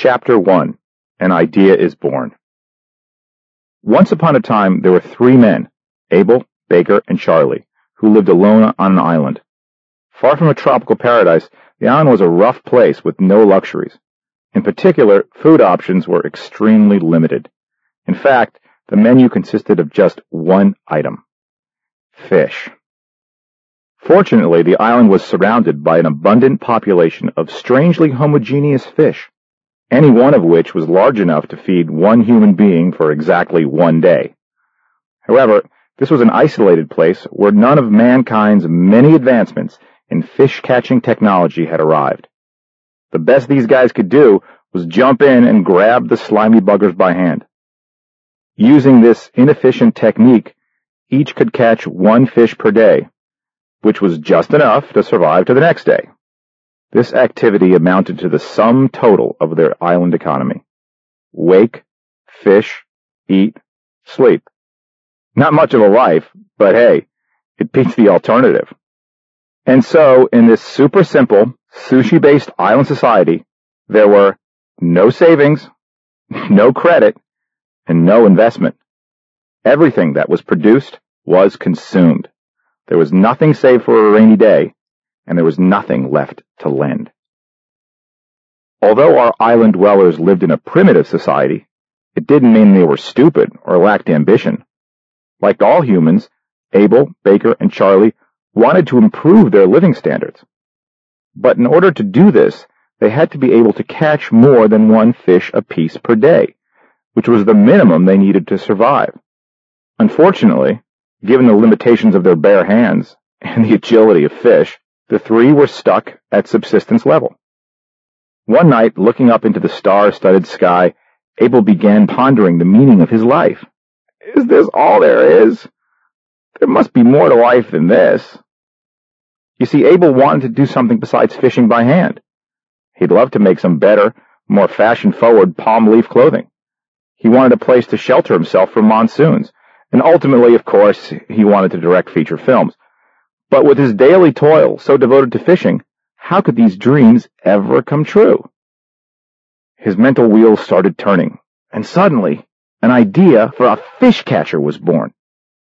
Chapter 1 An Idea is Born Once upon a time there were three men, Abel, Baker, and Charlie, who lived alone on an island. Far from a tropical paradise, the island was a rough place with no luxuries. In particular, food options were extremely limited. In fact, the menu consisted of just one item. Fish. Fortunately, the island was surrounded by an abundant population of strangely homogeneous fish any one of which was large enough to feed one human being for exactly one day. However, this was an isolated place where none of mankind's many advancements in fish-catching technology had arrived. The best these guys could do was jump in and grab the slimy buggers by hand. Using this inefficient technique, each could catch one fish per day, which was just enough to survive to the next day. This activity amounted to the sum total of their island economy. Wake, fish, eat, sleep. Not much of a life, but hey, it beats the alternative. And so, in this super simple, sushi-based island society, there were no savings, no credit, and no investment. Everything that was produced was consumed. There was nothing saved for a rainy day, and there was nothing left to lend. Although our island dwellers lived in a primitive society, it didn't mean they were stupid or lacked ambition. Like all humans, Abel, Baker, and Charlie wanted to improve their living standards. But in order to do this, they had to be able to catch more than one fish apiece per day, which was the minimum they needed to survive. Unfortunately, given the limitations of their bare hands and the agility of fish, the three were stuck at subsistence level. One night, looking up into the star-studded sky, Abel began pondering the meaning of his life. Is this all there is? There must be more to life than this. You see, Abel wanted to do something besides fishing by hand. He'd love to make some better, more fashion-forward palm leaf clothing. He wanted a place to shelter himself from monsoons, and ultimately, of course, he wanted to direct feature films. But with his daily toil so devoted to fishing, how could these dreams ever come true? His mental wheels started turning, and suddenly, an idea for a fish catcher was born.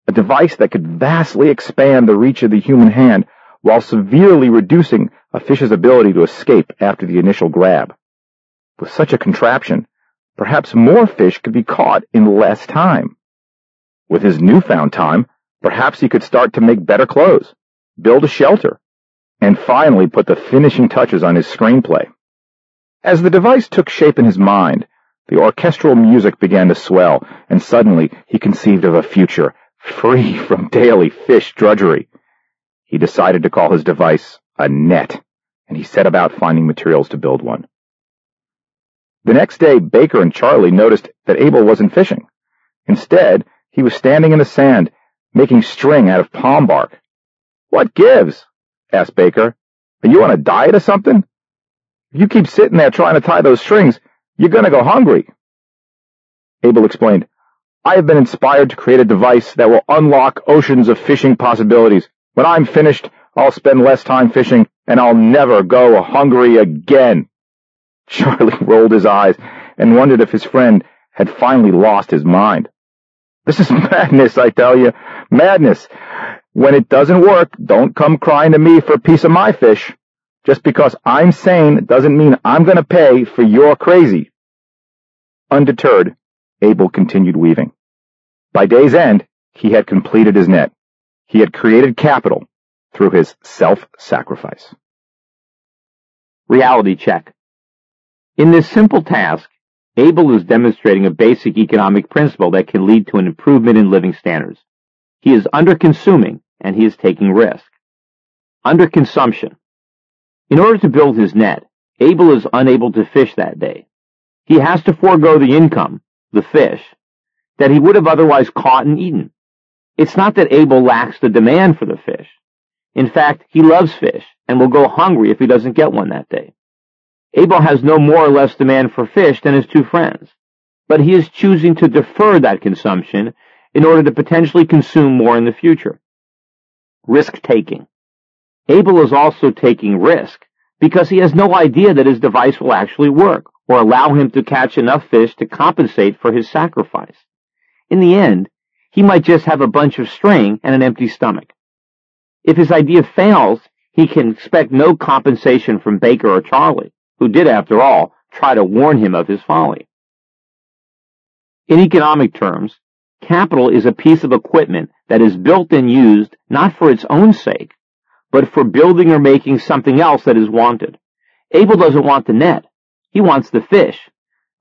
A device that could vastly expand the reach of the human hand while severely reducing a fish's ability to escape after the initial grab. With such a contraption, perhaps more fish could be caught in less time. With his newfound time, perhaps he could start to make better clothes build a shelter, and finally put the finishing touches on his screenplay. As the device took shape in his mind, the orchestral music began to swell, and suddenly he conceived of a future free from daily fish drudgery. He decided to call his device a net, and he set about finding materials to build one. The next day, Baker and Charlie noticed that Abel wasn't fishing. Instead, he was standing in the sand, making string out of palm bark. What gives? asked Baker. Are you on a diet or something? If you keep sitting there trying to tie those strings, you're going to go hungry. Abel explained, I have been inspired to create a device that will unlock oceans of fishing possibilities. When I'm finished, I'll spend less time fishing, and I'll never go hungry again. Charlie rolled his eyes and wondered if his friend had finally lost his mind. This is madness, I tell you. Madness. When it doesn't work, don't come crying to me for a piece of my fish. Just because I'm sane doesn't mean I'm going to pay for your crazy. Undeterred, Abel continued weaving. By day's end, he had completed his net. He had created capital through his self-sacrifice. Reality check. In this simple task, Abel is demonstrating a basic economic principle that can lead to an improvement in living standards. He is under-consuming and he is taking risk. Under consumption. In order to build his net, Abel is unable to fish that day. He has to forego the income, the fish, that he would have otherwise caught and eaten. It's not that Abel lacks the demand for the fish. In fact, he loves fish and will go hungry if he doesn't get one that day. Abel has no more or less demand for fish than his two friends, but he is choosing to defer that consumption in order to potentially consume more in the future risk-taking. Abel is also taking risk because he has no idea that his device will actually work or allow him to catch enough fish to compensate for his sacrifice. In the end, he might just have a bunch of string and an empty stomach. If his idea fails, he can expect no compensation from Baker or Charlie, who did, after all, try to warn him of his folly. In economic terms, capital is a piece of equipment that is built and used not for its own sake, but for building or making something else that is wanted. Abel doesn't want the net. He wants the fish.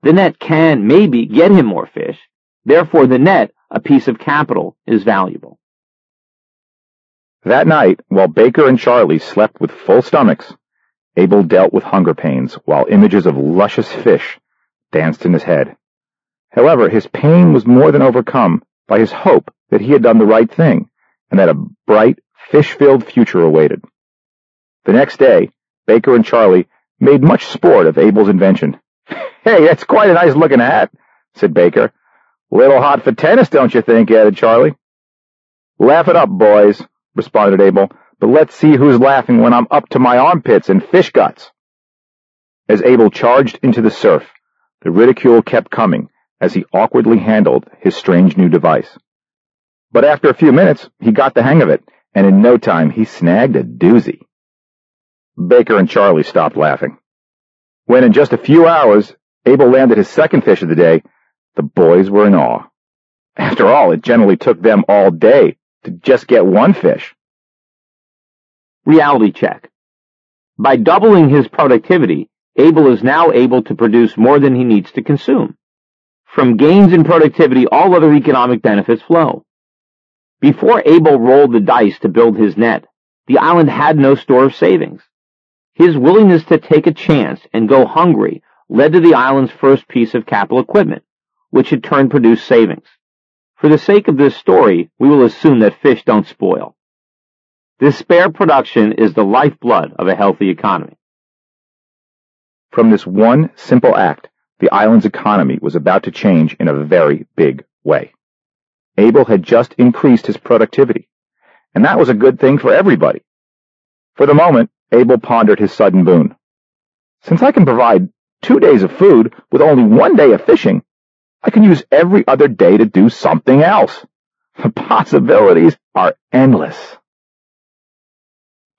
The net can, maybe, get him more fish. Therefore, the net, a piece of capital, is valuable. That night, while Baker and Charlie slept with full stomachs, Abel dealt with hunger pains while images of luscious fish danced in his head. However, his pain was more than overcome by his hope that he had done the right thing and that a bright, fish-filled future awaited. The next day, Baker and Charlie made much sport of Abel's invention. Hey, that's quite a nice looking hat, said Baker. Little hot for tennis, don't you think, added Charlie. Laugh it up, boys, responded Abel, but let's see who's laughing when I'm up to my armpits in fish guts. As Abel charged into the surf, the ridicule kept coming as he awkwardly handled his strange new device. But after a few minutes, he got the hang of it, and in no time he snagged a doozy. Baker and Charlie stopped laughing. When in just a few hours Abel landed his second fish of the day, the boys were in awe. After all, it generally took them all day to just get one fish. Reality check. By doubling his productivity, Abel is now able to produce more than he needs to consume. From gains in productivity, all other economic benefits flow. Before Abel rolled the dice to build his net, the island had no store of savings. His willingness to take a chance and go hungry led to the island's first piece of capital equipment, which in turn produced savings. For the sake of this story, we will assume that fish don't spoil. This spare production is the lifeblood of a healthy economy. From this one simple act, the island's economy was about to change in a very big way. Abel had just increased his productivity, and that was a good thing for everybody. For the moment, Abel pondered his sudden boon. Since I can provide two days of food with only one day of fishing, I can use every other day to do something else. The possibilities are endless.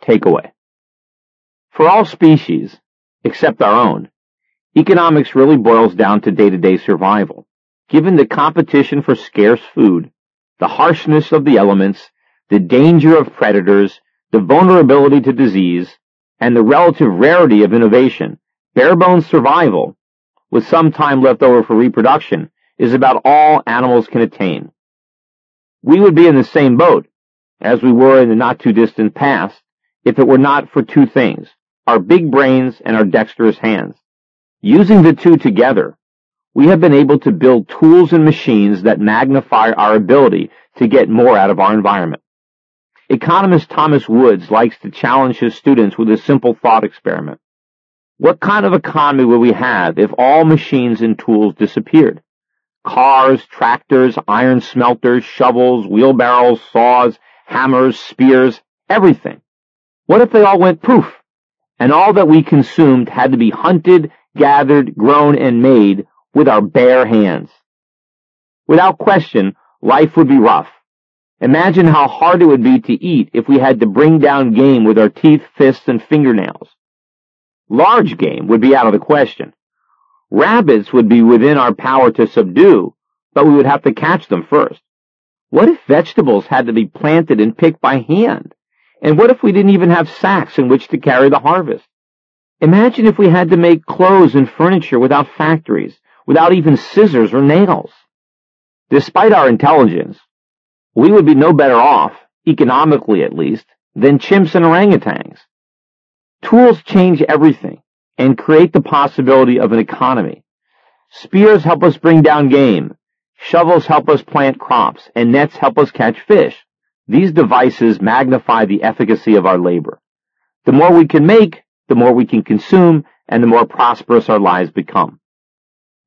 Takeaway. For all species, except our own, economics really boils down to day-to-day survival. Given the competition for scarce food, the harshness of the elements, the danger of predators, the vulnerability to disease, and the relative rarity of innovation, bare-bones survival, with some time left over for reproduction, is about all animals can attain. We would be in the same boat, as we were in the not-too-distant past, if it were not for two things, our big brains and our dexterous hands. Using the two together, we have been able to build tools and machines that magnify our ability to get more out of our environment. Economist Thomas Woods likes to challenge his students with a simple thought experiment. What kind of economy would we have if all machines and tools disappeared? Cars, tractors, iron smelters, shovels, wheelbarrows, saws, hammers, spears, everything. What if they all went poof? And all that we consumed had to be hunted, gathered, grown, and made with our bare hands. Without question, life would be rough. Imagine how hard it would be to eat if we had to bring down game with our teeth, fists, and fingernails. Large game would be out of the question. Rabbits would be within our power to subdue, but we would have to catch them first. What if vegetables had to be planted and picked by hand? And what if we didn't even have sacks in which to carry the harvest? Imagine if we had to make clothes and furniture without factories, without even scissors or nails. Despite our intelligence, we would be no better off, economically at least, than chimps and orangutans. Tools change everything and create the possibility of an economy. Spears help us bring down game, shovels help us plant crops, and nets help us catch fish. These devices magnify the efficacy of our labor. The more we can make, the more we can consume, and the more prosperous our lives become.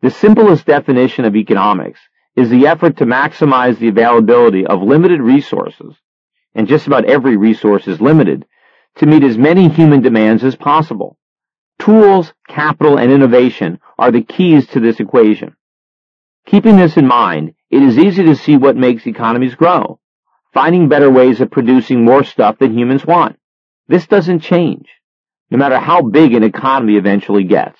The simplest definition of economics is the effort to maximize the availability of limited resources, and just about every resource is limited, to meet as many human demands as possible. Tools, capital, and innovation are the keys to this equation. Keeping this in mind, it is easy to see what makes economies grow. Finding better ways of producing more stuff than humans want. This doesn't change, no matter how big an economy eventually gets.